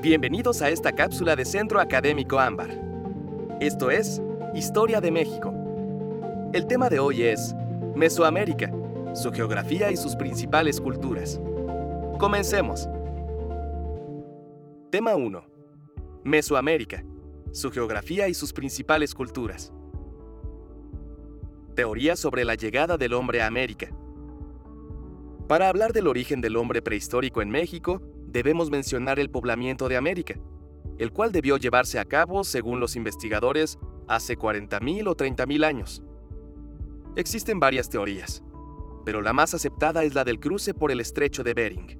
Bienvenidos a esta cápsula de Centro Académico Ámbar. Esto es Historia de México. El tema de hoy es Mesoamérica, su geografía y sus principales culturas. Comencemos. Tema 1. Mesoamérica, su geografía y sus principales culturas. Teoría sobre la llegada del hombre a América. Para hablar del origen del hombre prehistórico en México, debemos mencionar el poblamiento de América, el cual debió llevarse a cabo, según los investigadores, hace 40.000 o 30.000 años. Existen varias teorías, pero la más aceptada es la del cruce por el estrecho de Bering.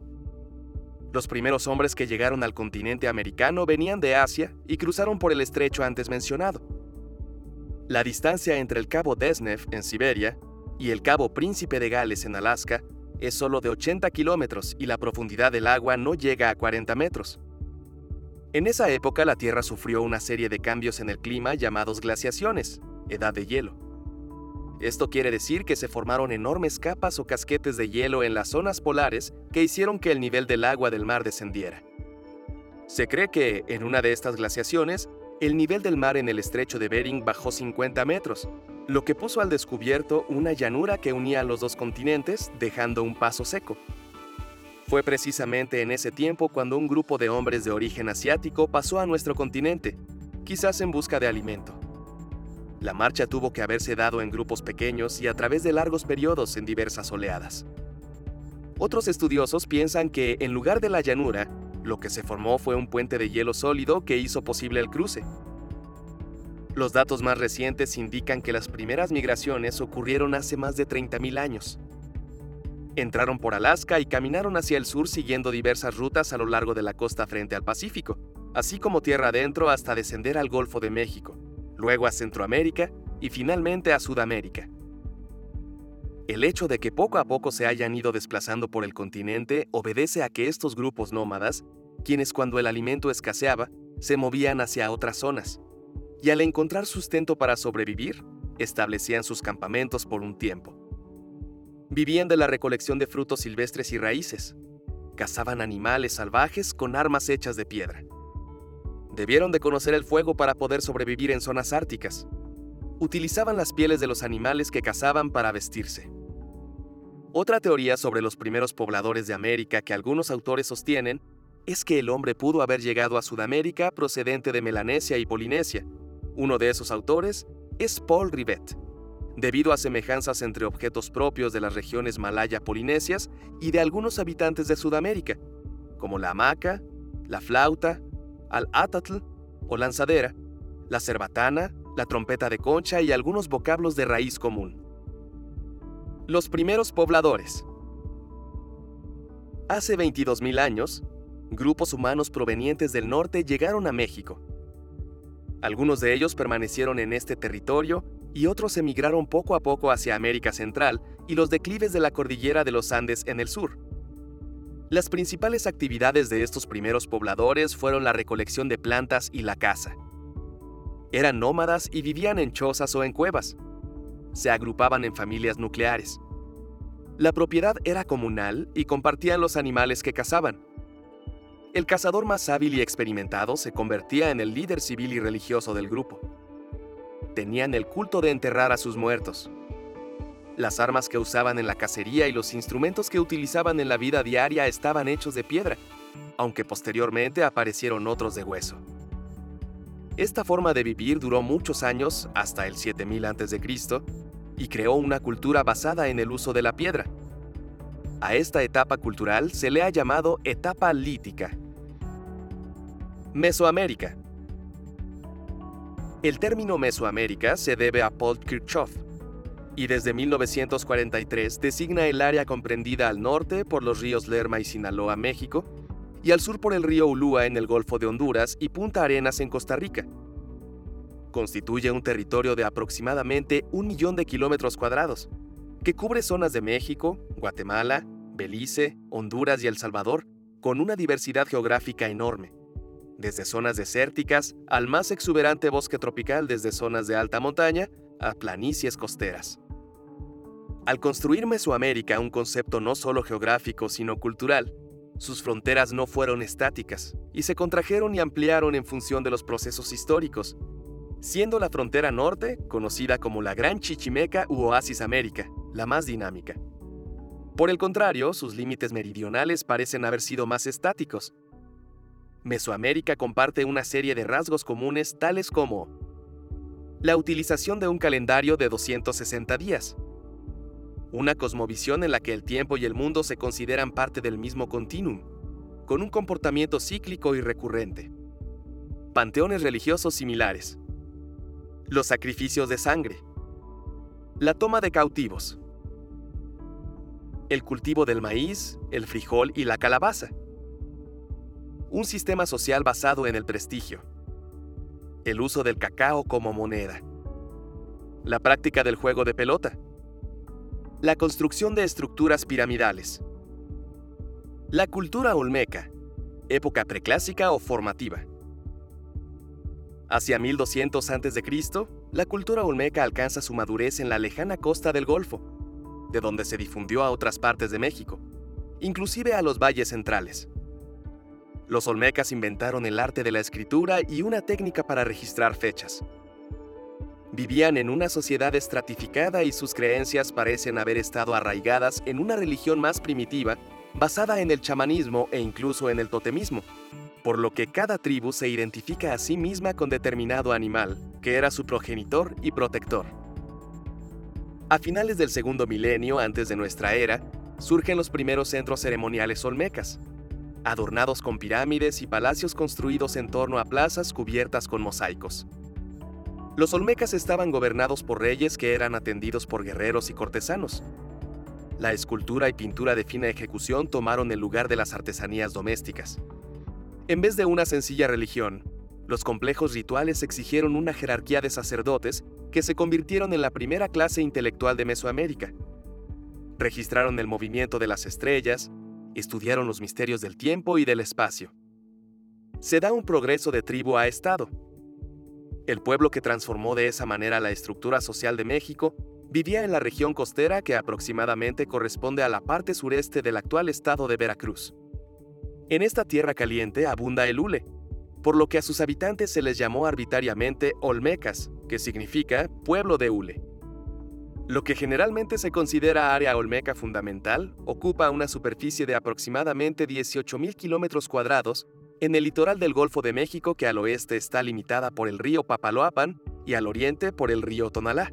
Los primeros hombres que llegaron al continente americano venían de Asia y cruzaron por el estrecho antes mencionado. La distancia entre el cabo Desnev en Siberia y el cabo Príncipe de Gales en Alaska es solo de 80 kilómetros y la profundidad del agua no llega a 40 metros. En esa época la Tierra sufrió una serie de cambios en el clima llamados glaciaciones, edad de hielo. Esto quiere decir que se formaron enormes capas o casquetes de hielo en las zonas polares que hicieron que el nivel del agua del mar descendiera. Se cree que, en una de estas glaciaciones, el nivel del mar en el estrecho de Bering bajó 50 metros, lo que puso al descubierto una llanura que unía los dos continentes, dejando un paso seco. Fue precisamente en ese tiempo cuando un grupo de hombres de origen asiático pasó a nuestro continente, quizás en busca de alimento. La marcha tuvo que haberse dado en grupos pequeños y a través de largos periodos en diversas oleadas. Otros estudiosos piensan que, en lugar de la llanura, lo que se formó fue un puente de hielo sólido que hizo posible el cruce, los datos más recientes indican que las primeras migraciones ocurrieron hace más de 30.000 años. Entraron por Alaska y caminaron hacia el sur siguiendo diversas rutas a lo largo de la costa frente al Pacífico, así como tierra adentro hasta descender al Golfo de México, luego a Centroamérica y finalmente a Sudamérica. El hecho de que poco a poco se hayan ido desplazando por el continente obedece a que estos grupos nómadas, quienes cuando el alimento escaseaba, se movían hacia otras zonas, y al encontrar sustento para sobrevivir, establecían sus campamentos por un tiempo. Vivían de la recolección de frutos silvestres y raíces. Cazaban animales salvajes con armas hechas de piedra. Debieron de conocer el fuego para poder sobrevivir en zonas árticas. Utilizaban las pieles de los animales que cazaban para vestirse. Otra teoría sobre los primeros pobladores de América que algunos autores sostienen es que el hombre pudo haber llegado a Sudamérica procedente de Melanesia y Polinesia, uno de esos autores es Paul Rivet, debido a semejanzas entre objetos propios de las regiones malaya-polinesias y de algunos habitantes de Sudamérica, como la hamaca, la flauta, al atatl o lanzadera, la cerbatana, la trompeta de concha y algunos vocablos de raíz común. Los primeros pobladores. Hace 22.000 años, grupos humanos provenientes del norte llegaron a México algunos de ellos permanecieron en este territorio y otros emigraron poco a poco hacia América Central y los declives de la cordillera de los Andes en el sur. Las principales actividades de estos primeros pobladores fueron la recolección de plantas y la caza. Eran nómadas y vivían en chozas o en cuevas. Se agrupaban en familias nucleares. La propiedad era comunal y compartían los animales que cazaban. El cazador más hábil y experimentado se convertía en el líder civil y religioso del grupo. Tenían el culto de enterrar a sus muertos. Las armas que usaban en la cacería y los instrumentos que utilizaban en la vida diaria estaban hechos de piedra, aunque posteriormente aparecieron otros de hueso. Esta forma de vivir duró muchos años, hasta el 7000 a.C., y creó una cultura basada en el uso de la piedra, a esta etapa cultural se le ha llamado etapa lítica. Mesoamérica. El término Mesoamérica se debe a Paul Kirchhoff y desde 1943 designa el área comprendida al norte por los ríos Lerma y Sinaloa, México, y al sur por el río Ulúa en el Golfo de Honduras y Punta Arenas en Costa Rica. Constituye un territorio de aproximadamente un millón de kilómetros cuadrados, que cubre zonas de México, Guatemala, Belice, Honduras y El Salvador, con una diversidad geográfica enorme, desde zonas desérticas al más exuberante bosque tropical desde zonas de alta montaña a planicies costeras. Al construir Mesoamérica un concepto no solo geográfico sino cultural, sus fronteras no fueron estáticas y se contrajeron y ampliaron en función de los procesos históricos, siendo la frontera norte conocida como la Gran Chichimeca u Oasis América, la más dinámica. Por el contrario, sus límites meridionales parecen haber sido más estáticos. Mesoamérica comparte una serie de rasgos comunes tales como la utilización de un calendario de 260 días, una cosmovisión en la que el tiempo y el mundo se consideran parte del mismo continuum, con un comportamiento cíclico y recurrente. Panteones religiosos similares. Los sacrificios de sangre. La toma de cautivos. El cultivo del maíz, el frijol y la calabaza. Un sistema social basado en el prestigio. El uso del cacao como moneda. La práctica del juego de pelota la construcción de estructuras piramidales. La cultura olmeca, época preclásica o formativa. Hacia 1200 a.C., la cultura olmeca alcanza su madurez en la lejana costa del Golfo, de donde se difundió a otras partes de México, inclusive a los valles centrales. Los olmecas inventaron el arte de la escritura y una técnica para registrar fechas. Vivían en una sociedad estratificada y sus creencias parecen haber estado arraigadas en una religión más primitiva, basada en el chamanismo e incluso en el totemismo, por lo que cada tribu se identifica a sí misma con determinado animal, que era su progenitor y protector. A finales del segundo milenio antes de nuestra era, surgen los primeros centros ceremoniales olmecas, adornados con pirámides y palacios construidos en torno a plazas cubiertas con mosaicos. Los olmecas estaban gobernados por reyes que eran atendidos por guerreros y cortesanos. La escultura y pintura de fina ejecución tomaron el lugar de las artesanías domésticas. En vez de una sencilla religión, los complejos rituales exigieron una jerarquía de sacerdotes que se convirtieron en la primera clase intelectual de Mesoamérica. Registraron el movimiento de las estrellas, estudiaron los misterios del tiempo y del espacio. Se da un progreso de tribu a Estado, el pueblo que transformó de esa manera la estructura social de México vivía en la región costera que aproximadamente corresponde a la parte sureste del actual estado de Veracruz. En esta tierra caliente abunda el hule, por lo que a sus habitantes se les llamó arbitrariamente Olmecas, que significa pueblo de hule. Lo que generalmente se considera área olmeca fundamental ocupa una superficie de aproximadamente 18.000 kilómetros cuadrados en el litoral del Golfo de México que al oeste está limitada por el río Papaloapan y al oriente por el río Tonalá.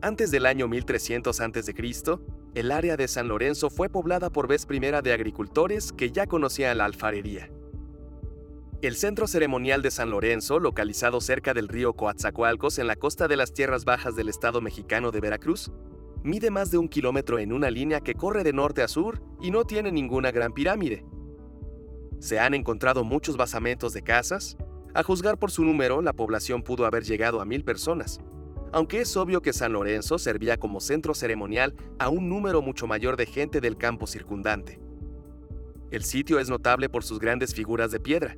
Antes del año 1300 a.C., el área de San Lorenzo fue poblada por vez primera de agricultores que ya conocían la alfarería. El centro ceremonial de San Lorenzo, localizado cerca del río Coatzacoalcos en la costa de las tierras bajas del estado mexicano de Veracruz, mide más de un kilómetro en una línea que corre de norte a sur y no tiene ninguna gran pirámide. Se han encontrado muchos basamentos de casas. A juzgar por su número, la población pudo haber llegado a mil personas, aunque es obvio que San Lorenzo servía como centro ceremonial a un número mucho mayor de gente del campo circundante. El sitio es notable por sus grandes figuras de piedra.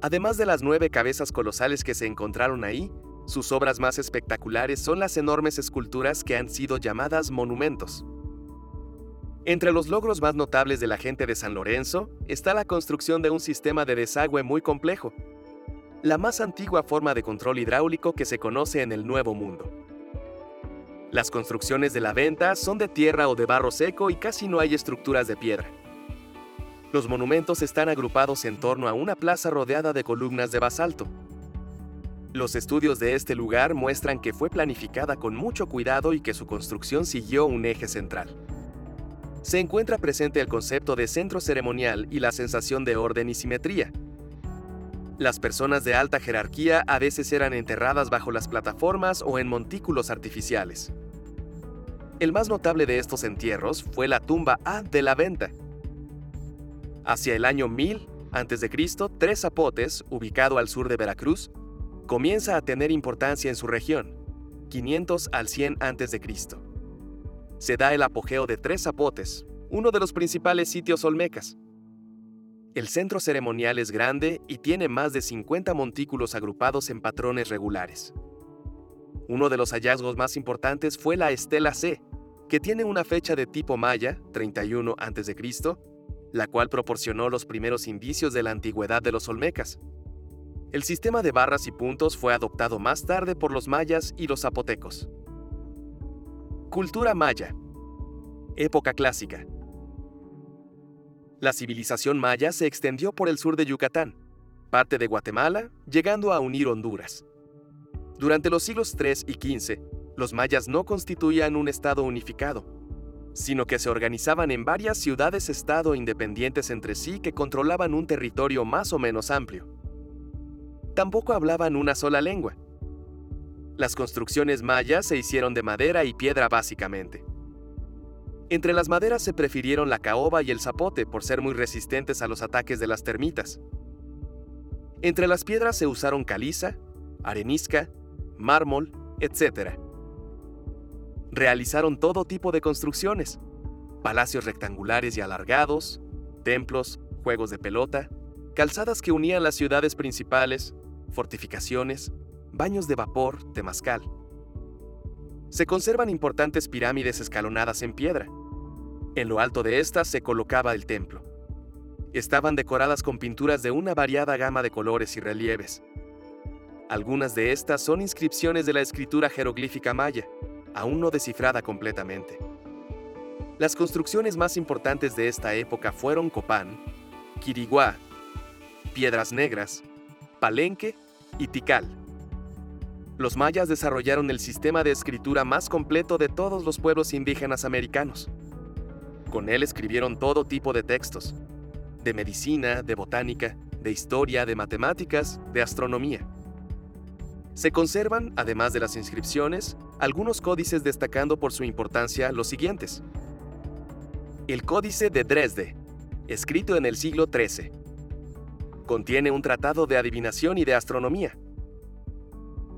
Además de las nueve cabezas colosales que se encontraron ahí, sus obras más espectaculares son las enormes esculturas que han sido llamadas monumentos. Entre los logros más notables de la gente de San Lorenzo está la construcción de un sistema de desagüe muy complejo, la más antigua forma de control hidráulico que se conoce en el Nuevo Mundo. Las construcciones de la venta son de tierra o de barro seco y casi no hay estructuras de piedra. Los monumentos están agrupados en torno a una plaza rodeada de columnas de basalto. Los estudios de este lugar muestran que fue planificada con mucho cuidado y que su construcción siguió un eje central se encuentra presente el concepto de centro ceremonial y la sensación de orden y simetría. Las personas de alta jerarquía a veces eran enterradas bajo las plataformas o en montículos artificiales. El más notable de estos entierros fue la tumba A de la Venta. Hacia el año 1000 a.C., Tres Zapotes, ubicado al sur de Veracruz, comienza a tener importancia en su región, 500 al 100 a.C se da el apogeo de Tres Zapotes, uno de los principales sitios olmecas. El centro ceremonial es grande y tiene más de 50 montículos agrupados en patrones regulares. Uno de los hallazgos más importantes fue la estela C, que tiene una fecha de tipo maya, 31 a.C., la cual proporcionó los primeros indicios de la antigüedad de los olmecas. El sistema de barras y puntos fue adoptado más tarde por los mayas y los zapotecos. Cultura maya. Época clásica. La civilización maya se extendió por el sur de Yucatán, parte de Guatemala, llegando a unir Honduras. Durante los siglos III y XV, los mayas no constituían un estado unificado, sino que se organizaban en varias ciudades-estado independientes entre sí que controlaban un territorio más o menos amplio. Tampoco hablaban una sola lengua. Las construcciones mayas se hicieron de madera y piedra básicamente. Entre las maderas se prefirieron la caoba y el zapote por ser muy resistentes a los ataques de las termitas. Entre las piedras se usaron caliza, arenisca, mármol, etc. Realizaron todo tipo de construcciones, palacios rectangulares y alargados, templos, juegos de pelota, calzadas que unían las ciudades principales, fortificaciones, baños de vapor, temazcal. Se conservan importantes pirámides escalonadas en piedra. En lo alto de estas se colocaba el templo. Estaban decoradas con pinturas de una variada gama de colores y relieves. Algunas de estas son inscripciones de la escritura jeroglífica maya, aún no descifrada completamente. Las construcciones más importantes de esta época fueron Copán, Quiriguá, Piedras Negras, Palenque y Tikal. Los mayas desarrollaron el sistema de escritura más completo de todos los pueblos indígenas americanos. Con él escribieron todo tipo de textos, de medicina, de botánica, de historia, de matemáticas, de astronomía. Se conservan, además de las inscripciones, algunos códices destacando por su importancia los siguientes. El Códice de Dresde, escrito en el siglo XIII. Contiene un tratado de adivinación y de astronomía.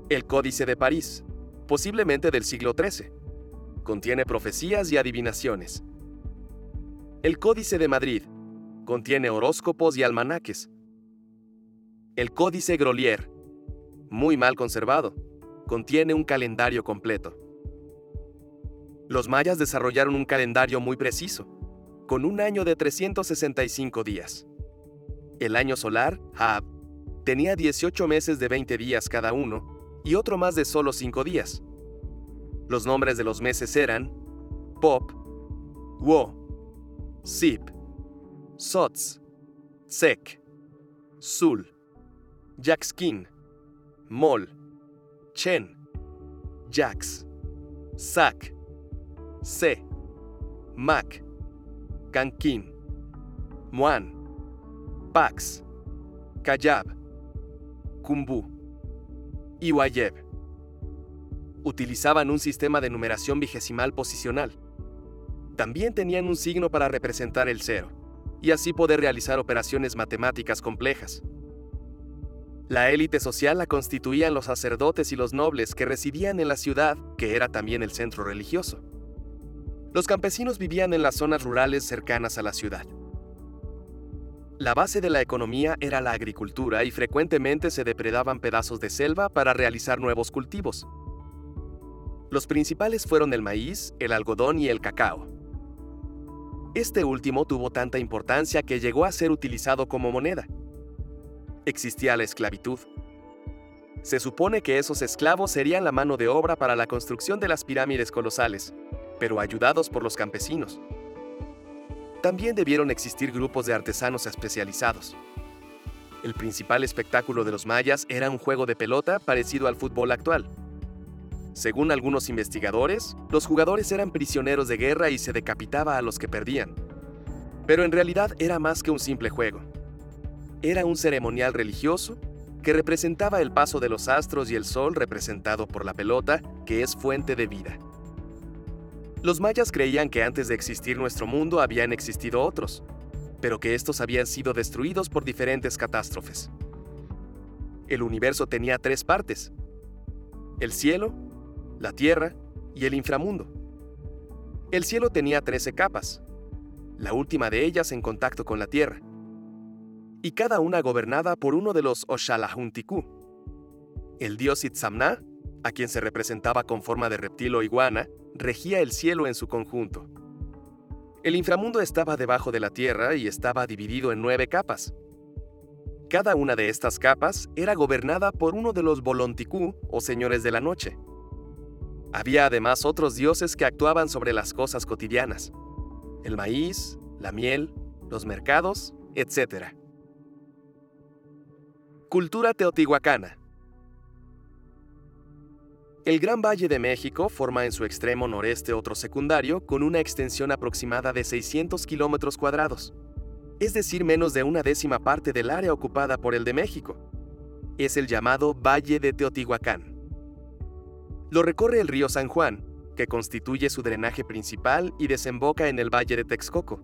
El Códice de París, posiblemente del siglo XIII. Contiene profecías y adivinaciones. El Códice de Madrid, Contiene horóscopos y almanaques. El Códice Grolier, muy mal conservado, contiene un calendario completo. Los mayas desarrollaron un calendario muy preciso, con un año de 365 días. El año solar, Hab, tenía 18 meses de 20 días cada uno y otro más de solo 5 días. Los nombres de los meses eran Pop, Wo, Sip, Sots, Sek, Sul, Jackskin, Mol, Chen, Jax, Sak, Se, Mac, Kankin, Muan, Pax, Kayab, Kumbu y Wayeb. Utilizaban un sistema de numeración vigesimal posicional. También tenían un signo para representar el cero y así poder realizar operaciones matemáticas complejas. La élite social la constituían los sacerdotes y los nobles que residían en la ciudad, que era también el centro religioso. Los campesinos vivían en las zonas rurales cercanas a la ciudad. La base de la economía era la agricultura y frecuentemente se depredaban pedazos de selva para realizar nuevos cultivos. Los principales fueron el maíz, el algodón y el cacao. Este último tuvo tanta importancia que llegó a ser utilizado como moneda. Existía la esclavitud. Se supone que esos esclavos serían la mano de obra para la construcción de las pirámides colosales, pero ayudados por los campesinos. También debieron existir grupos de artesanos especializados. El principal espectáculo de los mayas era un juego de pelota parecido al fútbol actual. Según algunos investigadores, los jugadores eran prisioneros de guerra y se decapitaba a los que perdían. Pero en realidad era más que un simple juego. Era un ceremonial religioso que representaba el paso de los astros y el sol representado por la pelota, que es fuente de vida. Los mayas creían que antes de existir nuestro mundo habían existido otros, pero que estos habían sido destruidos por diferentes catástrofes. El universo tenía tres partes. El cielo, la tierra y el inframundo. El cielo tenía 13 capas, la última de ellas en contacto con la tierra, y cada una gobernada por uno de los Oshalahuntiku. El dios Itzamna, a quien se representaba con forma de reptil o iguana, regía el cielo en su conjunto. El inframundo estaba debajo de la tierra y estaba dividido en nueve capas. Cada una de estas capas era gobernada por uno de los Bolonticú o señores de la noche. Había además otros dioses que actuaban sobre las cosas cotidianas. El maíz, la miel, los mercados, etc. Cultura teotihuacana. El Gran Valle de México forma en su extremo noreste otro secundario con una extensión aproximada de 600 kilómetros cuadrados, es decir, menos de una décima parte del área ocupada por el de México. Es el llamado Valle de Teotihuacán. Lo recorre el río San Juan, que constituye su drenaje principal y desemboca en el Valle de Texcoco.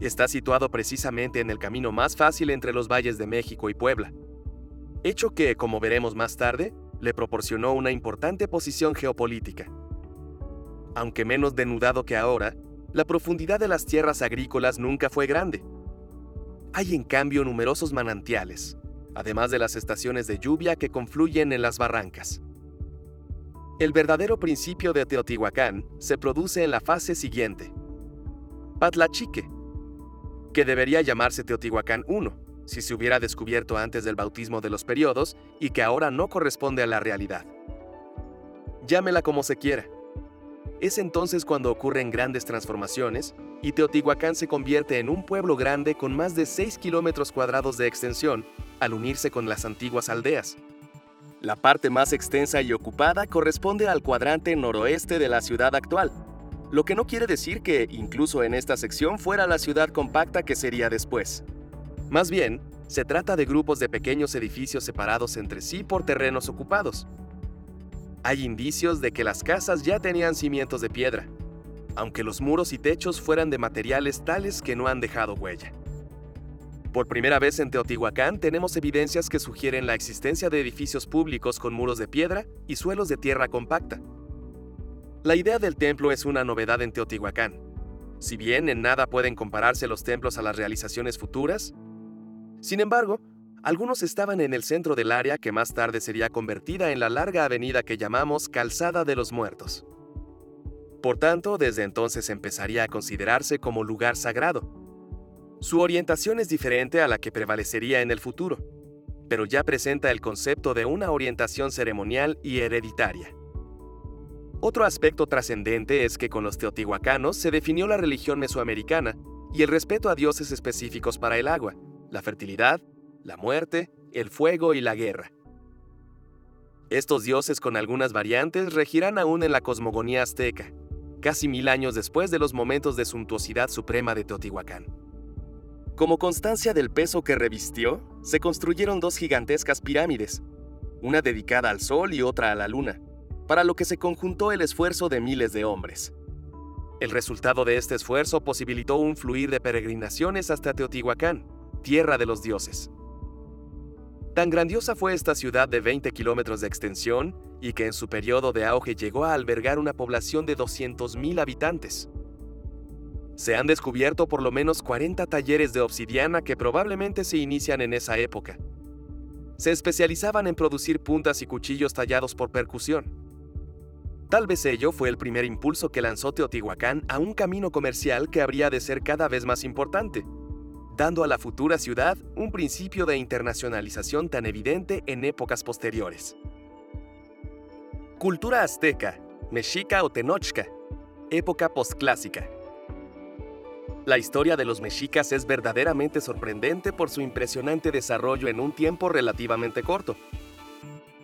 Está situado precisamente en el camino más fácil entre los valles de México y Puebla, hecho que, como veremos más tarde, le proporcionó una importante posición geopolítica. Aunque menos denudado que ahora, la profundidad de las tierras agrícolas nunca fue grande. Hay en cambio numerosos manantiales, además de las estaciones de lluvia que confluyen en las barrancas. El verdadero principio de Teotihuacán se produce en la fase siguiente. Patlachique, que debería llamarse Teotihuacán I, si se hubiera descubierto antes del bautismo de los periodos y que ahora no corresponde a la realidad. Llámela como se quiera. Es entonces cuando ocurren grandes transformaciones y Teotihuacán se convierte en un pueblo grande con más de 6 kilómetros cuadrados de extensión al unirse con las antiguas aldeas. La parte más extensa y ocupada corresponde al cuadrante noroeste de la ciudad actual, lo que no quiere decir que, incluso en esta sección, fuera la ciudad compacta que sería después. Más bien, se trata de grupos de pequeños edificios separados entre sí por terrenos ocupados. Hay indicios de que las casas ya tenían cimientos de piedra, aunque los muros y techos fueran de materiales tales que no han dejado huella. Por primera vez en Teotihuacán tenemos evidencias que sugieren la existencia de edificios públicos con muros de piedra y suelos de tierra compacta. La idea del templo es una novedad en Teotihuacán. Si bien en nada pueden compararse los templos a las realizaciones futuras, sin embargo, algunos estaban en el centro del área que más tarde sería convertida en la larga avenida que llamamos Calzada de los Muertos. Por tanto, desde entonces empezaría a considerarse como lugar sagrado. Su orientación es diferente a la que prevalecería en el futuro, pero ya presenta el concepto de una orientación ceremonial y hereditaria. Otro aspecto trascendente es que con los teotihuacanos se definió la religión mesoamericana y el respeto a dioses específicos para el agua, la fertilidad, la muerte, el fuego y la guerra. Estos dioses con algunas variantes regirán aún en la cosmogonía azteca, casi mil años después de los momentos de suntuosidad suprema de Teotihuacán. Como constancia del peso que revistió, se construyeron dos gigantescas pirámides, una dedicada al Sol y otra a la Luna, para lo que se conjuntó el esfuerzo de miles de hombres. El resultado de este esfuerzo posibilitó un fluir de peregrinaciones hasta Teotihuacán, tierra de los dioses. Tan grandiosa fue esta ciudad de 20 kilómetros de extensión y que en su periodo de auge llegó a albergar una población de 200.000 habitantes. Se han descubierto por lo menos 40 talleres de obsidiana que probablemente se inician en esa época. Se especializaban en producir puntas y cuchillos tallados por percusión. Tal vez ello fue el primer impulso que lanzó Teotihuacán a un camino comercial que habría de ser cada vez más importante, dando a la futura ciudad un principio de internacionalización tan evidente en épocas posteriores. Cultura azteca, mexica o tenochca, época postclásica. La historia de los mexicas es verdaderamente sorprendente por su impresionante desarrollo en un tiempo relativamente corto.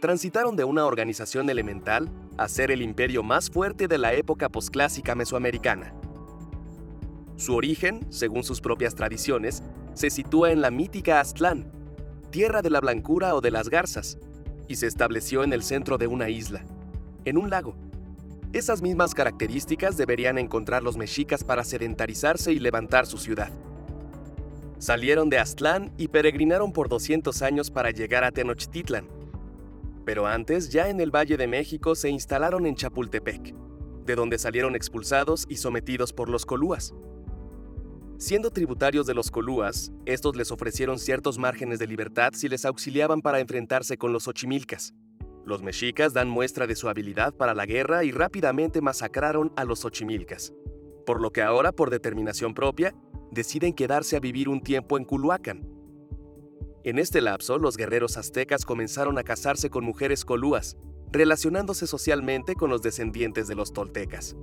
Transitaron de una organización elemental a ser el imperio más fuerte de la época postclásica mesoamericana. Su origen, según sus propias tradiciones, se sitúa en la mítica Aztlán, tierra de la blancura o de las garzas, y se estableció en el centro de una isla, en un lago. Esas mismas características deberían encontrar los mexicas para sedentarizarse y levantar su ciudad. Salieron de Aztlán y peregrinaron por 200 años para llegar a Tenochtitlan. Pero antes, ya en el Valle de México, se instalaron en Chapultepec, de donde salieron expulsados y sometidos por los colúas. Siendo tributarios de los colúas, estos les ofrecieron ciertos márgenes de libertad si les auxiliaban para enfrentarse con los ochimilcas. Los mexicas dan muestra de su habilidad para la guerra y rápidamente masacraron a los ochimilcas. por lo que ahora, por determinación propia, deciden quedarse a vivir un tiempo en Culhuacán. En este lapso, los guerreros aztecas comenzaron a casarse con mujeres colúas, relacionándose socialmente con los descendientes de los toltecas.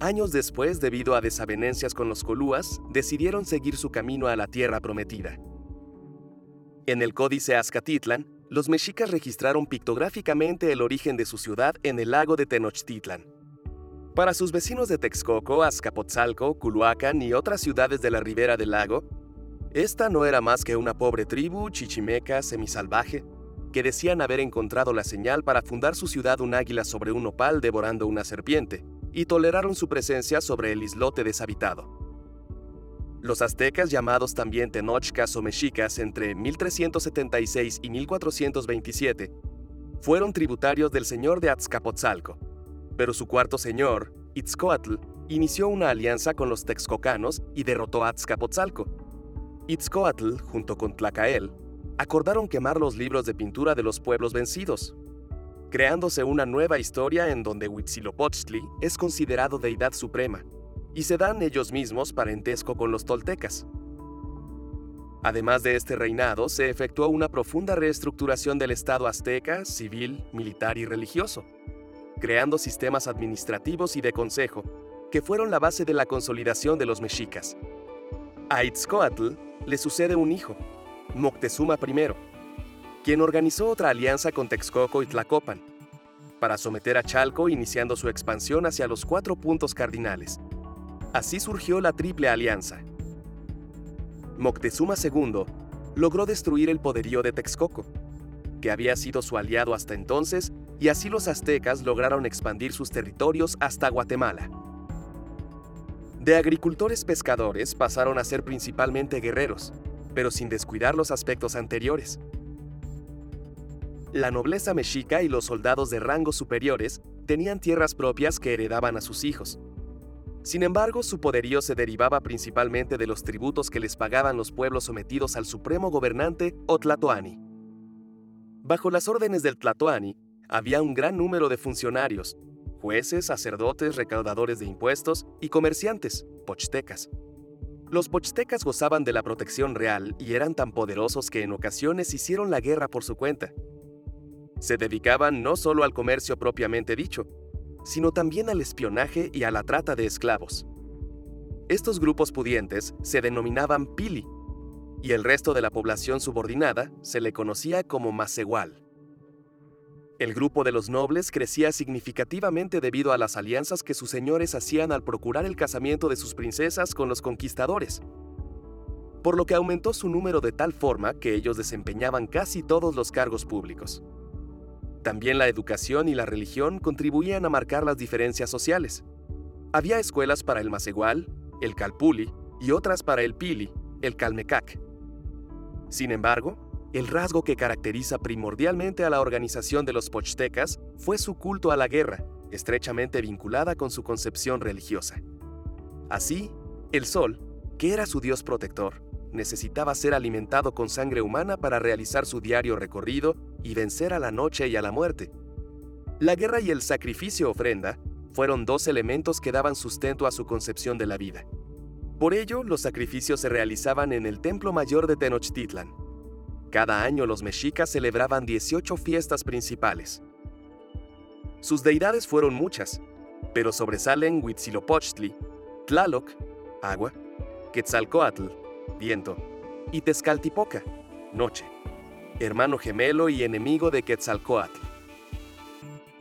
Años después, debido a desavenencias con los colúas, decidieron seguir su camino a la tierra prometida. En el Códice Azcatitlan, los mexicas registraron pictográficamente el origen de su ciudad en el lago de Tenochtitlan. Para sus vecinos de Texcoco, Azcapotzalco, Culhuacán y otras ciudades de la ribera del lago, esta no era más que una pobre tribu chichimeca semisalvaje que decían haber encontrado la señal para fundar su ciudad un águila sobre un opal devorando una serpiente, y toleraron su presencia sobre el islote deshabitado. Los aztecas, llamados también tenochcas o mexicas entre 1376 y 1427, fueron tributarios del señor de Azcapotzalco, pero su cuarto señor, Itzcoatl, inició una alianza con los texcocanos y derrotó a Azcapotzalco. Itzcoatl, junto con Tlacael, acordaron quemar los libros de pintura de los pueblos vencidos, creándose una nueva historia en donde Huitzilopochtli es considerado deidad suprema, y se dan ellos mismos parentesco con los toltecas. Además de este reinado, se efectuó una profunda reestructuración del Estado azteca, civil, militar y religioso creando sistemas administrativos y de consejo, que fueron la base de la consolidación de los mexicas. A Itzcoatl le sucede un hijo, Moctezuma I, quien organizó otra alianza con Texcoco y Tlacopan, para someter a Chalco iniciando su expansión hacia los cuatro puntos cardinales. Así surgió la Triple Alianza. Moctezuma II logró destruir el poderío de Texcoco, que había sido su aliado hasta entonces y así los aztecas lograron expandir sus territorios hasta Guatemala. De agricultores pescadores pasaron a ser principalmente guerreros, pero sin descuidar los aspectos anteriores. La nobleza mexica y los soldados de rangos superiores tenían tierras propias que heredaban a sus hijos. Sin embargo, su poderío se derivaba principalmente de los tributos que les pagaban los pueblos sometidos al supremo gobernante o Tlatoani. Bajo las órdenes del Tlatoani, había un gran número de funcionarios, jueces, sacerdotes, recaudadores de impuestos y comerciantes, pochtecas. Los pochtecas gozaban de la protección real y eran tan poderosos que en ocasiones hicieron la guerra por su cuenta. Se dedicaban no solo al comercio propiamente dicho, sino también al espionaje y a la trata de esclavos. Estos grupos pudientes se denominaban pili, y el resto de la población subordinada se le conocía como macehual. El grupo de los nobles crecía significativamente debido a las alianzas que sus señores hacían al procurar el casamiento de sus princesas con los conquistadores, por lo que aumentó su número de tal forma que ellos desempeñaban casi todos los cargos públicos. También la educación y la religión contribuían a marcar las diferencias sociales. Había escuelas para el macegual, el calpuli y otras para el pili, el calmecac. Sin embargo, el rasgo que caracteriza primordialmente a la organización de los pochtecas fue su culto a la guerra, estrechamente vinculada con su concepción religiosa. Así, el sol, que era su dios protector, necesitaba ser alimentado con sangre humana para realizar su diario recorrido y vencer a la noche y a la muerte. La guerra y el sacrificio ofrenda fueron dos elementos que daban sustento a su concepción de la vida. Por ello, los sacrificios se realizaban en el Templo Mayor de Tenochtitlan, cada año los mexicas celebraban 18 fiestas principales. Sus deidades fueron muchas, pero sobresalen Huitzilopochtli, Tlaloc, agua, Quetzalcoatl, viento, y Tezcaltipoca, noche, hermano gemelo y enemigo de Quetzalcoatl.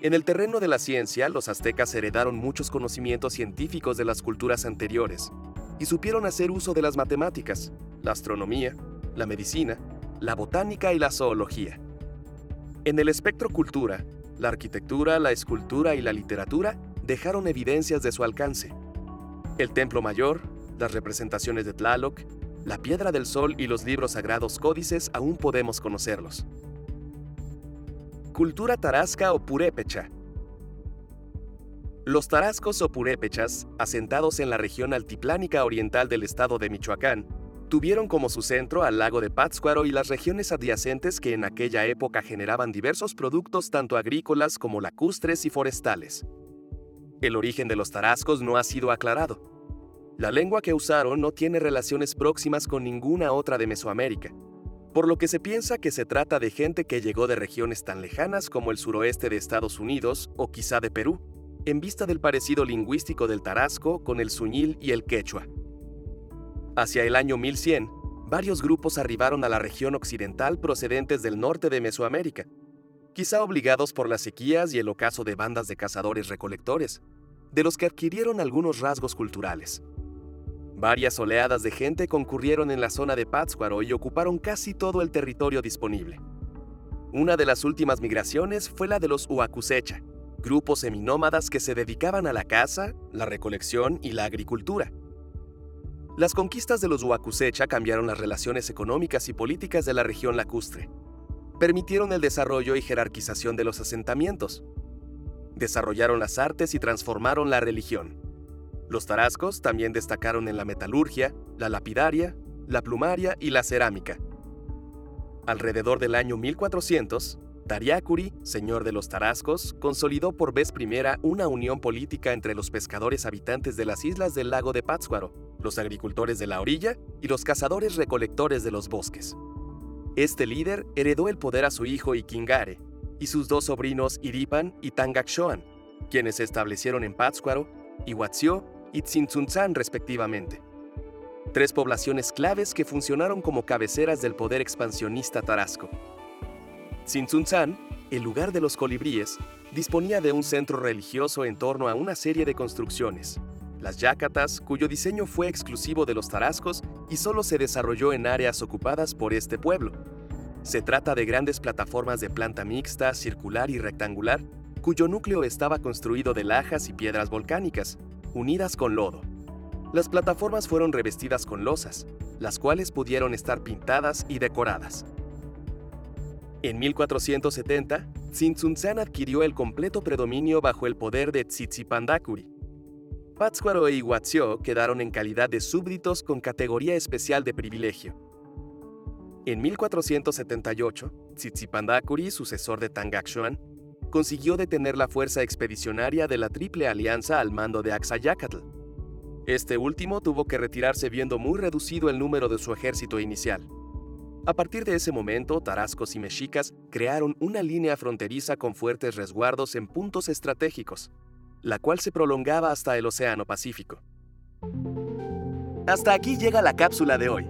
En el terreno de la ciencia, los aztecas heredaron muchos conocimientos científicos de las culturas anteriores y supieron hacer uso de las matemáticas, la astronomía, la medicina la botánica y la zoología. En el espectro cultura, la arquitectura, la escultura y la literatura dejaron evidencias de su alcance. El Templo Mayor, las representaciones de Tlaloc, la Piedra del Sol y los libros sagrados códices aún podemos conocerlos. Cultura tarasca o purépecha. Los tarascos o purépechas, asentados en la región altiplánica oriental del estado de Michoacán, tuvieron como su centro al lago de Pátzcuaro y las regiones adyacentes que en aquella época generaban diversos productos tanto agrícolas como lacustres y forestales. El origen de los tarascos no ha sido aclarado. La lengua que usaron no tiene relaciones próximas con ninguna otra de Mesoamérica, por lo que se piensa que se trata de gente que llegó de regiones tan lejanas como el suroeste de Estados Unidos o quizá de Perú, en vista del parecido lingüístico del tarasco con el suñil y el quechua. Hacia el año 1100, varios grupos arribaron a la región occidental procedentes del norte de Mesoamérica, quizá obligados por las sequías y el ocaso de bandas de cazadores-recolectores, de los que adquirieron algunos rasgos culturales. Varias oleadas de gente concurrieron en la zona de Pátzcuaro y ocuparon casi todo el territorio disponible. Una de las últimas migraciones fue la de los Huacusecha, grupos seminómadas que se dedicaban a la caza, la recolección y la agricultura. Las conquistas de los Huacusecha cambiaron las relaciones económicas y políticas de la región lacustre. Permitieron el desarrollo y jerarquización de los asentamientos. Desarrollaron las artes y transformaron la religión. Los tarascos también destacaron en la metalurgia, la lapidaria, la plumaria y la cerámica. Alrededor del año 1400, Tariacuri, señor de los Tarascos, consolidó por vez primera una unión política entre los pescadores habitantes de las islas del lago de Pátzcuaro, los agricultores de la orilla y los cazadores recolectores de los bosques. Este líder heredó el poder a su hijo Ikingare y sus dos sobrinos Iripan y Tangakshoan, quienes se establecieron en Pátzcuaro, Ihuatzio y Tzintzuntzán respectivamente. Tres poblaciones claves que funcionaron como cabeceras del poder expansionista tarasco. Tzintzuntzán, el lugar de los colibríes, disponía de un centro religioso en torno a una serie de construcciones. Las yacatas, cuyo diseño fue exclusivo de los tarascos y solo se desarrolló en áreas ocupadas por este pueblo. Se trata de grandes plataformas de planta mixta, circular y rectangular, cuyo núcleo estaba construido de lajas y piedras volcánicas, unidas con lodo. Las plataformas fueron revestidas con losas, las cuales pudieron estar pintadas y decoradas. En 1470, Tzintzuntzán adquirió el completo predominio bajo el poder de Tzitzipandakuri. Pátzcuaro e Iguazio quedaron en calidad de súbditos con categoría especial de privilegio. En 1478, Tzitzipandakuri, sucesor de Tangaxuan, consiguió detener la fuerza expedicionaria de la Triple Alianza al mando de Axayacatl. Este último tuvo que retirarse viendo muy reducido el número de su ejército inicial. A partir de ese momento, tarascos y mexicas crearon una línea fronteriza con fuertes resguardos en puntos estratégicos, la cual se prolongaba hasta el Océano Pacífico. Hasta aquí llega la cápsula de hoy.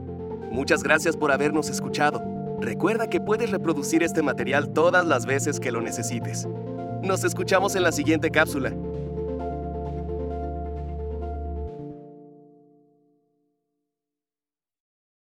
Muchas gracias por habernos escuchado. Recuerda que puedes reproducir este material todas las veces que lo necesites. Nos escuchamos en la siguiente cápsula.